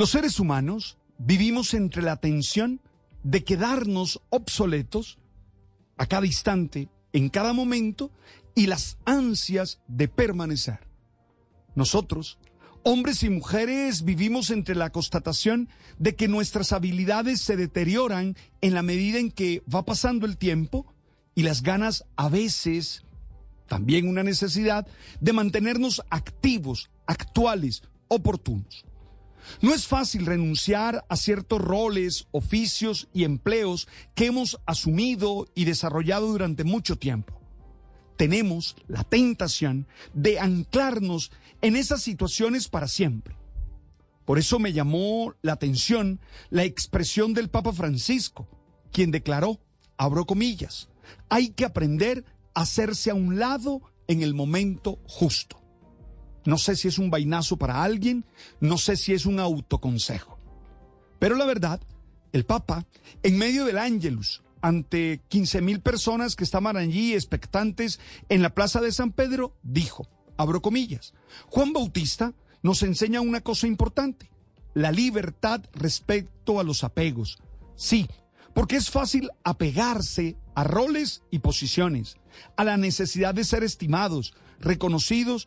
Los seres humanos vivimos entre la tensión de quedarnos obsoletos a cada instante, en cada momento, y las ansias de permanecer. Nosotros, hombres y mujeres, vivimos entre la constatación de que nuestras habilidades se deterioran en la medida en que va pasando el tiempo y las ganas a veces, también una necesidad, de mantenernos activos, actuales, oportunos. No es fácil renunciar a ciertos roles, oficios y empleos que hemos asumido y desarrollado durante mucho tiempo. Tenemos la tentación de anclarnos en esas situaciones para siempre. Por eso me llamó la atención la expresión del Papa Francisco, quien declaró, abro comillas, hay que aprender a hacerse a un lado en el momento justo. No sé si es un vainazo para alguien, no sé si es un autoconsejo. Pero la verdad, el Papa, en medio del Ángelus, ante 15 mil personas que estaban allí expectantes en la plaza de San Pedro, dijo, abro comillas, Juan Bautista nos enseña una cosa importante, la libertad respecto a los apegos. Sí, porque es fácil apegarse a roles y posiciones, a la necesidad de ser estimados, reconocidos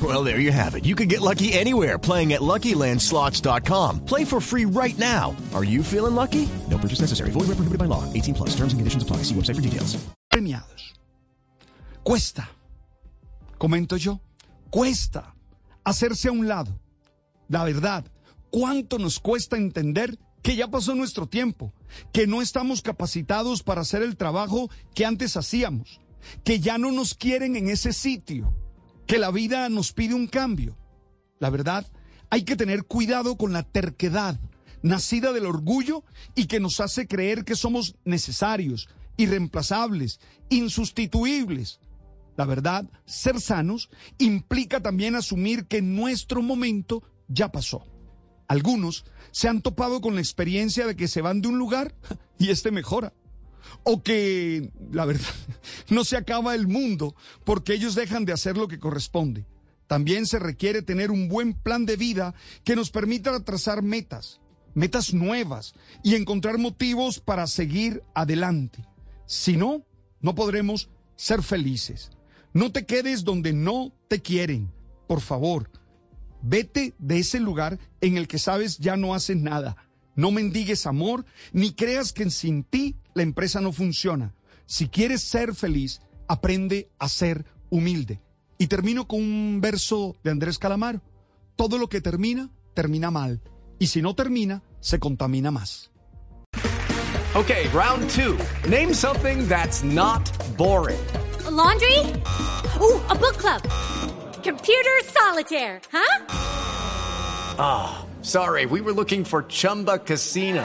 Well, there you have it. You can get lucky anywhere playing at LuckyLandSlots.com. Play for free right now. Are you feeling lucky? No purchase necessary. Void where prohibited by law. 18 plus. Terms and conditions apply. See website for details. Premiados. Cuesta, comento yo, cuesta hacerse a un lado. La verdad, ¿cuánto nos cuesta entender que ya pasó nuestro tiempo, que no estamos capacitados para hacer el trabajo que antes hacíamos, que ya no nos quieren en ese sitio, que la vida nos pide un cambio? La verdad, hay que tener cuidado con la terquedad nacida del orgullo y que nos hace creer que somos necesarios, irreemplazables, insustituibles. La verdad, ser sanos implica también asumir que nuestro momento ya pasó. Algunos se han topado con la experiencia de que se van de un lugar y este mejora. O que, la verdad, no se acaba el mundo porque ellos dejan de hacer lo que corresponde. También se requiere tener un buen plan de vida que nos permita trazar metas, metas nuevas y encontrar motivos para seguir adelante. Si no, no podremos ser felices. No te quedes donde no te quieren. Por favor, vete de ese lugar en el que sabes ya no haces nada. No mendigues amor, ni creas que sin ti la empresa no funciona. Si quieres ser feliz, aprende a ser humilde. Y termino con un verso de Andrés Calamaro. Todo lo que termina, termina mal. Y si no termina, se contamina más. Okay, round two. Name something that's not boring. A laundry? Ooh, a book club. Computer solitaire, huh? Ah, oh, sorry, we were looking for Chumba Casino.